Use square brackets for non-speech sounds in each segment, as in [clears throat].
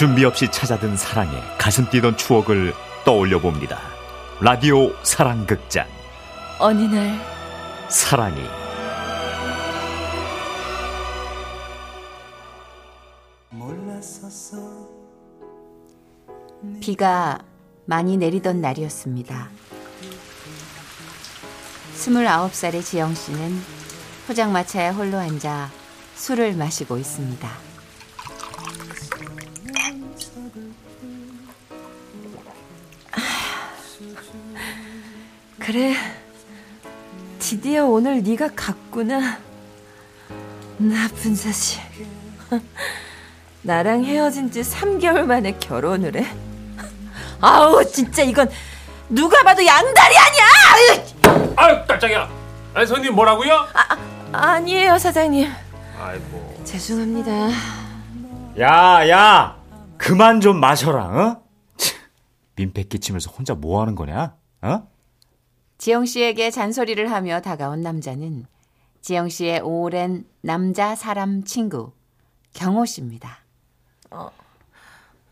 준비 없이 찾아든 사랑에 가슴 뛰던 추억을 떠올려 봅니다. 라디오 사랑극장. 어느 날 사랑이 비가 많이 내리던 날이었습니다. 29살의 지영 씨는 포장마차에 홀로 앉아 술을 마시고 있습니다. 그래, 드디어 오늘 네가 갔구나. 나쁜 자식. [laughs] 나랑 헤어진 지 3개월 만에 결혼을 해? 아우, 진짜 이건 누가 봐도 양다리 아니야! 아유 깜짝이야. 아니 손님 뭐라고요? 아, 아니에요, 사장님. 아이고. 죄송합니다. 야, 야, 그만 좀 마셔라, 어? 치, 민폐 끼치면서 혼자 뭐 하는 거냐? 어? 지영 씨에게 잔소리를 하며 다가온 남자는 지영 씨의 오랜 남자 사람 친구 경호 씨입니다. 어,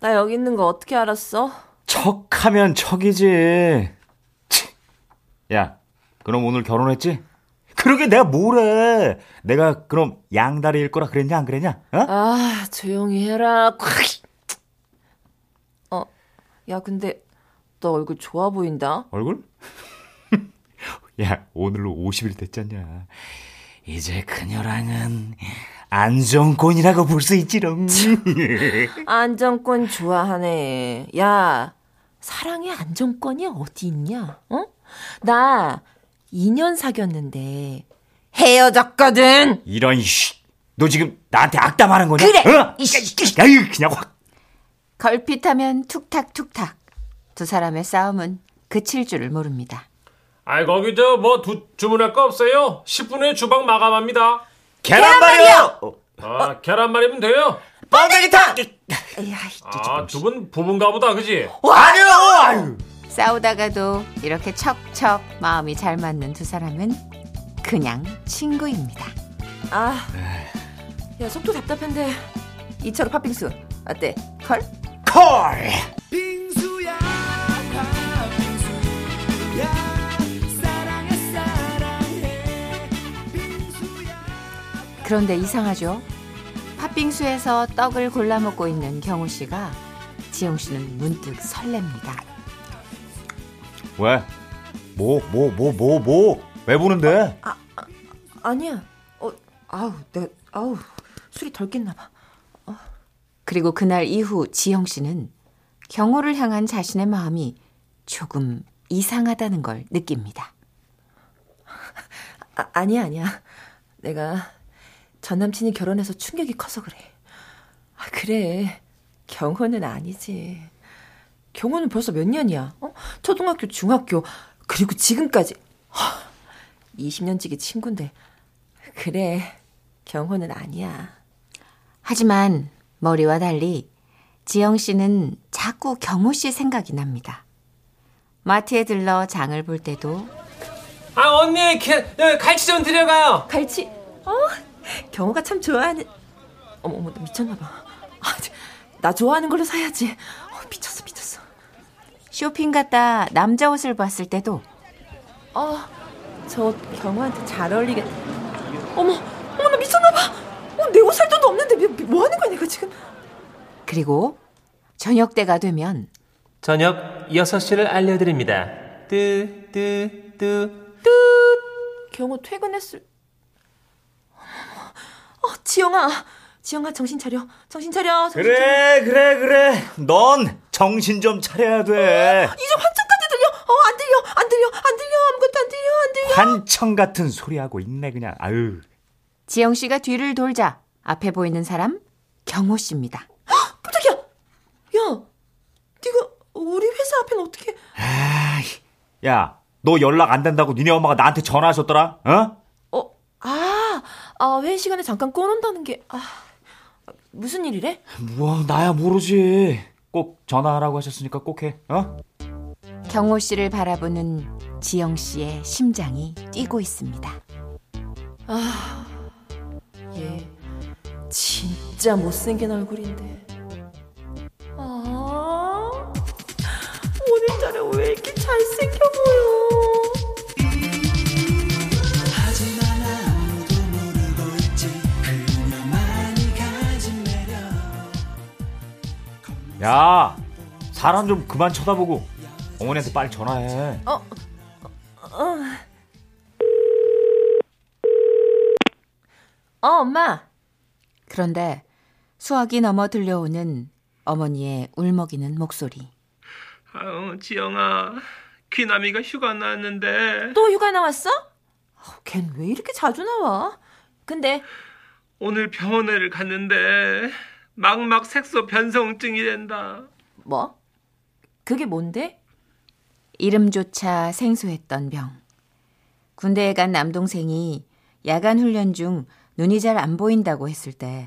나 여기 있는 거 어떻게 알았어? 척하면 척이지. 치. 야, 그럼 오늘 결혼했지? 그러게 내가 뭐래? 내가 그럼 양다리일 거라 그랬냐 안 그랬냐? 어? 아, 조용히 해라. 콱! 어, 야, 근데 너 얼굴 좋아 보인다. 얼굴? [laughs] 야, 오늘로 50일 됐잖냐. 이제 그녀랑은 안정권이라고 볼 수 있지롱. 안정권 좋아하네. 야, 사랑의 안정권이 어디 있냐? 어? 나 2년 사귀었는데 헤어졌거든. 이런 씨. 너 지금 나한테 악담하는 거냐? 그래. 어? 야유, 그냥 확. 걸핏하면 툭탁툭탁. 두 사람의 싸움은 그칠 줄을 모릅니다. 아이 거기 저뭐 주문할 거 없어요? 10분 후에 주방 마감합니다. 계란말이요. 어, 아 계란말이면 돼요. 뻥튀기탕. 아두 분 부부인가 보다 그지? 아니요. 아유. 싸우다가도 이렇게 척척 마음이 잘 맞는 두 사람은 그냥 친구입니다. 아, 야 속도 답답한데 2차로 팥빙수 어때? 컬? 콜. 그런데 이상하죠? 팥빙수에서 떡을 골라 먹고 있는 경호 씨가 지영 씨는 문득 설렙니다. 왜? 뭐, 뭐, 뭐, 뭐, 뭐? 왜 보는데? 아니야. 어, 아우, 내가 아우 술이 덜 깼나 봐. 어. 그리고 그날 이후 지영 씨는 경호를 향한 자신의 마음이 조금 이상하다는 걸 느낍니다. [laughs] 아, 아니야, 아니야. 내가 전 남친이 결혼해서 충격이 커서 그래. 아, 그래. 경호는 아니지. 경호는 벌써 몇 년이야? 어? 초등학교, 중학교, 그리고 지금까지. 하, 20년 지기 친구인데. 그래. 경호는 아니야. 하지만 머리와 달리 지영 씨는 자꾸 경호 씨 생각이 납니다. 마트에 들러 장을 볼 때도 아 언니 게, 여기 갈치 좀 드려가요. 갈치. 어, 경호가 참 좋아하는. 어머, 어머, 나 미쳤나 봐. 아, 나 좋아하는 걸로 사야지. 어, 미쳤어, 미쳤어. 쇼핑 갔다 남자 옷을 봤을 때도 어, 저 경호한테 잘 어울리겠. 어머, 어머, 나 미쳤나 봐. 어, 내옷 살 돈도 없는데 뭐, 뭐 하는 거야, 내가 지금? 그리고 저녁 때가 되면 저녁 6시를 알려드립니다. 뜨, 뜨, 뜨. 경호 퇴근했을. 어, 지영아, 지영아 정신 차려, 정신 차려. 정신 차려. 그래, 그래, 그래. 넌 정신 좀 차려야 돼. 이제 환청까지 들려. 어, 안 들려, 안 들려, 안 들려. 아무것도 안 들려, 안 들려. 환청 같은 소리 하고 있네 그냥. 아유. 지영 씨가 뒤를 돌자 앞에 보이는 사람 경호 씨입니다. 깜짝이야. 야, 네가 우리 회사 앞엔 어떻게? 야, 너 연락 안 된다고 니네 엄마가 나한테 전화하셨더라? 어? 아 회의 시간에 잠깐 꺼놓는다는 게 아, 무슨 일이래? 뭐 나야 모르지. 꼭 전화하라고 하셨으니까 꼭 해. 어? 경호 씨를 바라보는 지영 씨의 심장이 뛰고 있습니다. 아, 얘 진짜 못생긴 얼굴인데 야, 사람 좀 그만 쳐다보고 어머니한테 빨리 전화해. 어, 어, 엄마. 그런데 수학이 넘어 들려오는 어머니의 울먹이는 목소리. 아유, 지영아. 귀남이가 휴가 나왔는데 또 휴가 나왔어? 걘 왜 이렇게 자주 나와? 근데 오늘 병원을 갔는데 막막 색소 변성증이 된다. 뭐? 그게 뭔데? 이름조차 생소했던 병. 군대에 간 남동생이 야간 훈련 중 눈이 잘 안 보인다고 했을 때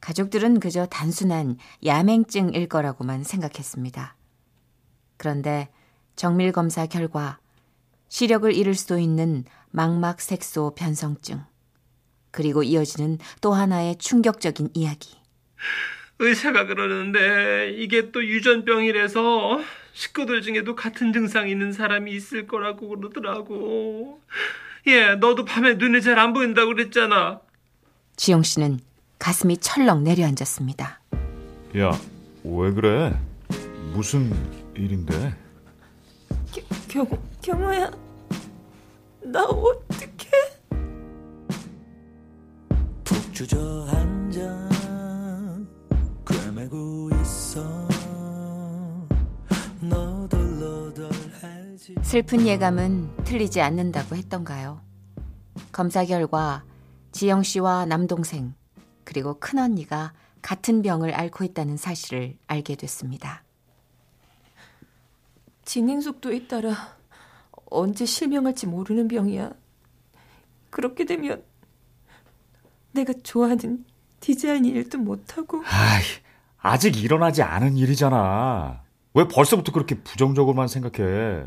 가족들은 그저 단순한 야맹증일 거라고만 생각했습니다. 그런데 정밀 검사 결과 시력을 잃을 수도 있는 망막색소 변성증 그리고 이어지는 또 하나의 충격적인 이야기. 의사가 그러는데 이게 또 유전병이라서 식구들 중에도 같은 증상이 있는 사람이 있을 거라고 그러더라고. 예, 너도 밤에 눈이 잘 안 보인다고 그랬잖아. 지영 씨는 가슴이 철렁 내려앉았습니다. 야, 왜 그래? 무슨 일인데? 경, 경호야. 나 어떡해? 푹 주저앉 슬픈 예감은 틀리지 않는다고 했던가요? 검사 결과 지영 씨와 남동생 그리고 큰언니가 같은 병을 앓고 있다는 사실을 알게 됐습니다. 진행 속도에 따라 언제 실명할지 모르는 병이야. 그렇게 되면 내가 좋아하는 디자인 일도 못하고 아이, 아직 일어나지 않은 일이잖아. 왜 벌써부터 그렇게 부정적으로만 생각해?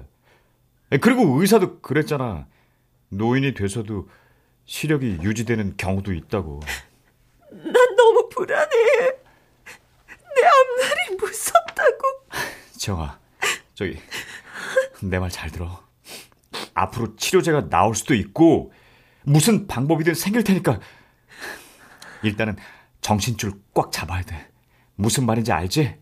에, 그리고 의사도 그랬잖아. 노인이 돼서도 시력이 유지되는 경우도 있다고. 난 너무 불안해. 내 앞날이 무섭다고. 지영아, 저기 내 말 잘 들어. 앞으로 치료제가 나올 수도 있고 무슨 방법이든 생길 테니까 일단은 정신줄 꽉 잡아야 돼. 무슨 말인지 알지?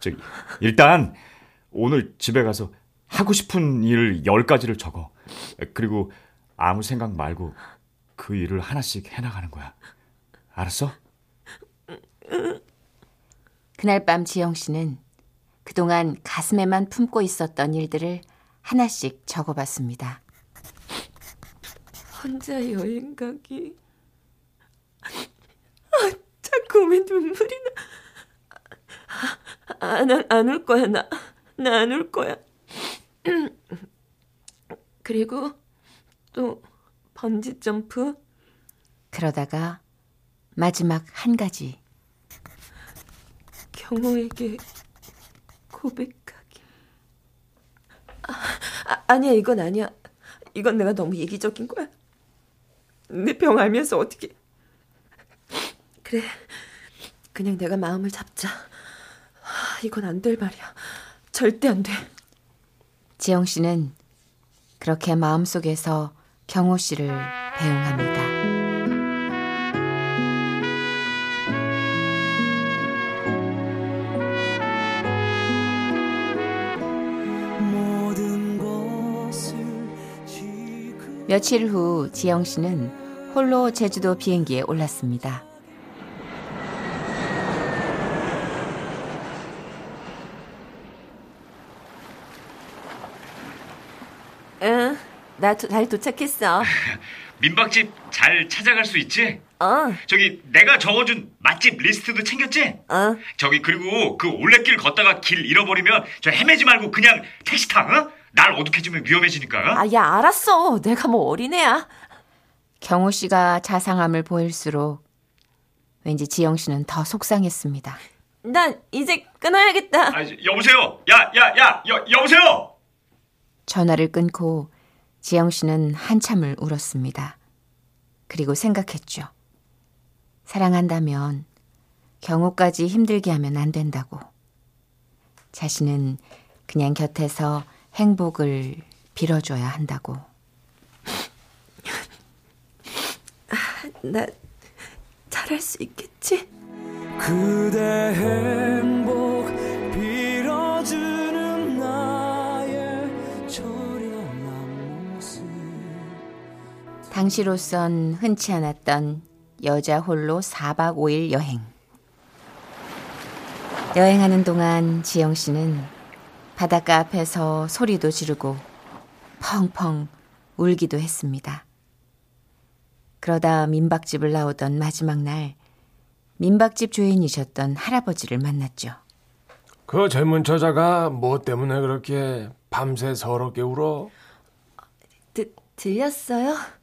저기 일단 오늘 집에 가서 하고 싶은 일 10가지를 적어. 그리고 아무 생각 말고 그 일을 하나씩 해나가는 거야. 알았어? 그날 밤 지영 씨는 그동안 가슴에만 품고 있었던 일들을 하나씩 적어봤습니다. 혼자 여행 가기. 아, 자꾸 왜 눈물이 나. 안울 거야, 나. 나 안 울 거야. [clears throat] 그리고 또 번지 점프. 그러다가 마지막 한 가지 경호에게 고백하기. 아, 아, 아니야, 이건 아니야. 이건 내가 너무 얘기적인 거야. 내 병 알면서 어떻게. 그래. 그냥 내가 마음을 잡자. 아, 이건 안 될 말이야. 절대 안 돼. 지영 씨는 그렇게 마음속에서 경호 씨를 배웅합니다. 며칠 후 지영 씨는 홀로 제주도 비행기에 올랐습니다. 응, 나 잘 도착했어. [laughs] 민박집 잘 찾아갈 수 있지? 어, 저기 내가 적어준 맛집 리스트도 챙겼지? 어. 저기 그리고 그 올레길 걷다가 길 잃어버리면 저 헤매지 말고 그냥 택시 타, 어? 날 어둑해지면 위험해지니까. 어? 아, 야, 알았어. 내가 뭐 어린애야. 경호 씨가 자상함을 보일수록 왠지 지영 씨는 더 속상했습니다. 난 이제 끊어야겠다. 아, 여보세요? 야, 야, 야, 여, 여보세요? 전화를 끊고 지영 씨는 한참을 울었습니다. 그리고 생각했죠. 사랑한다면 경호까지 힘들게 하면 안 된다고. 자신은 그냥 곁에서 행복을 빌어줘야 한다고. 나 잘할 수 있겠지? 그대 행복 당시로선 흔치 않았던 여자 홀로 4박 5일 여행. 여행하는 동안 지영 씨는 바닷가 앞에서 소리도 지르고 펑펑 울기도 했습니다. 그러다 민박집을 나오던 마지막 날 민박집 주인이셨던 할아버지를 만났죠. 그 젊은 처자가 뭐 때문에 그렇게 밤새 서럽게 울어? 드, 들렸어요?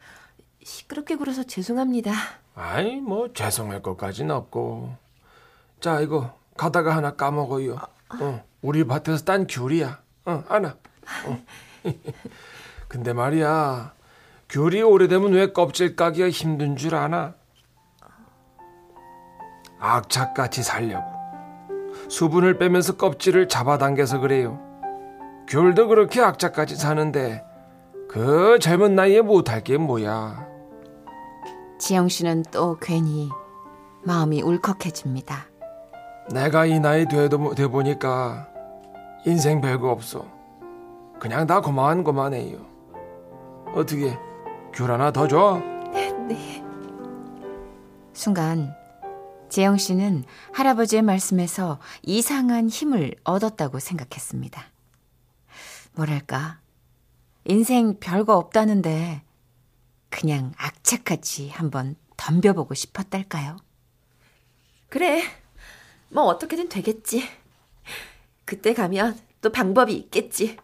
시끄럽게 굴어서 죄송합니다. 아니 뭐 죄송할 것까진 없고. 자 이거 가다가 하나 까먹어요. 어, 우리 밭에서 딴 귤이야. 어 하나. 어. [laughs] 근데 말이야 귤이 오래되면 왜 껍질 까기가 힘든 줄 아나? 악착같이 살려고. 수분을 빼면서 껍질을 잡아당겨서 그래요. 귤도 그렇게 악착같이 사는데 그 젊은 나이에 못할 게 뭐야 지영 씨는 또 괜히 마음이 울컥해집니다. 내가 이 나이 돼도 돼 보니까 인생 별거 없어. 그냥 다 고만 고만해요. 어떻게 귤 하나 더 줘? 순간 재영 씨는 할아버지의 말씀에서 이상한 힘을 얻었다고 생각했습니다. 뭐랄까 인생 별거 없다는데 그냥 악착같이 한번 덤벼보고 싶었달까요? 그래. 뭐 어떻게든 되겠지. 그때 가면 또 방법이 있겠지.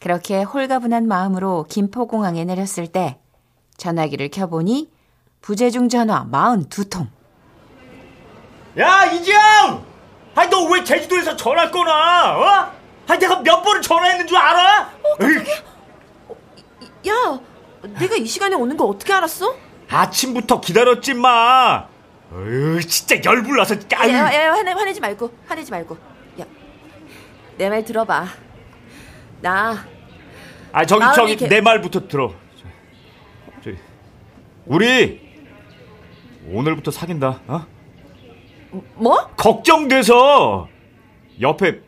그렇게 홀가분한 마음으로 김포공항에 내렸을 때 전화기를 켜보니 부재중 전화 42통. 야 이지영! 아니 너 왜 제주도에서 전화 꺼나? 어? 아니 내가 몇 번을 전화했는 줄 알아? 에이, 야, 내가 이 시간에 오는 거 어떻게 알았어? 아침부터 기다렸지 마. 어휴 진짜 열불 나서 야, 아유. 야, 야, 화내, 화내지 말고, 화내지 말고. 야, 내 말 들어봐. 나 아 저기 저기 개- 내 말부터 들어. 저, 저기 우리 오늘부터 사귄다. 어? 뭐? 걱정돼서 옆에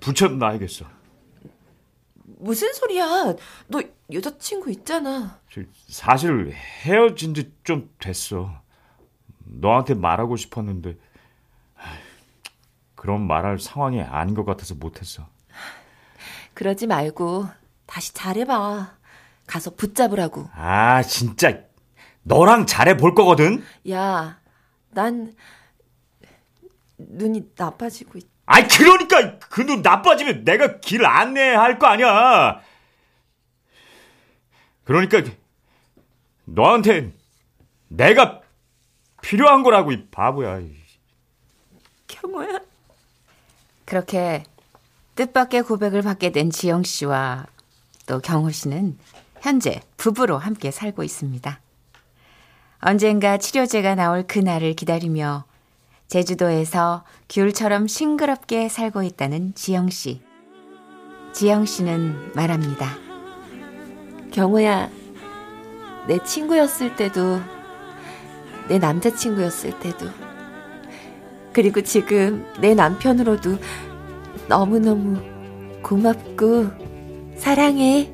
붙여놔야겠어. 무슨 소리야? 너 여자친구 있잖아. 저, 사실 헤어진 지 좀 됐어. 너한테 말하고 싶었는데 하, 그런 말할 상황이 아닌 것 같아서 못했어. 그러지 말고 다시 잘해봐. 가서 붙잡으라고. 아 진짜 너랑 잘해 볼 거거든. 야, 난 눈이 나빠지고 있. 아이 그러니까 그 눈 나빠지면 내가 길 안내할 거 아니야. 그러니까 너한테 내가 필요한 거라고 이 바보야. 경호야. 그렇게 뜻밖의 고백을 받게 된 지영 씨와 또 경호 씨는 현재 부부로 함께 살고 있습니다. 언젠가 치료제가 나올 그날을 기다리며 제주도에서 귤처럼 싱그럽게 살고 있다는 지영 씨. 지영 씨는 말합니다. 경호야, 내 친구였을 때도, 내 남자친구였을 때도, 그리고 지금 내 남편으로도 너무너무 고맙고, 사랑해.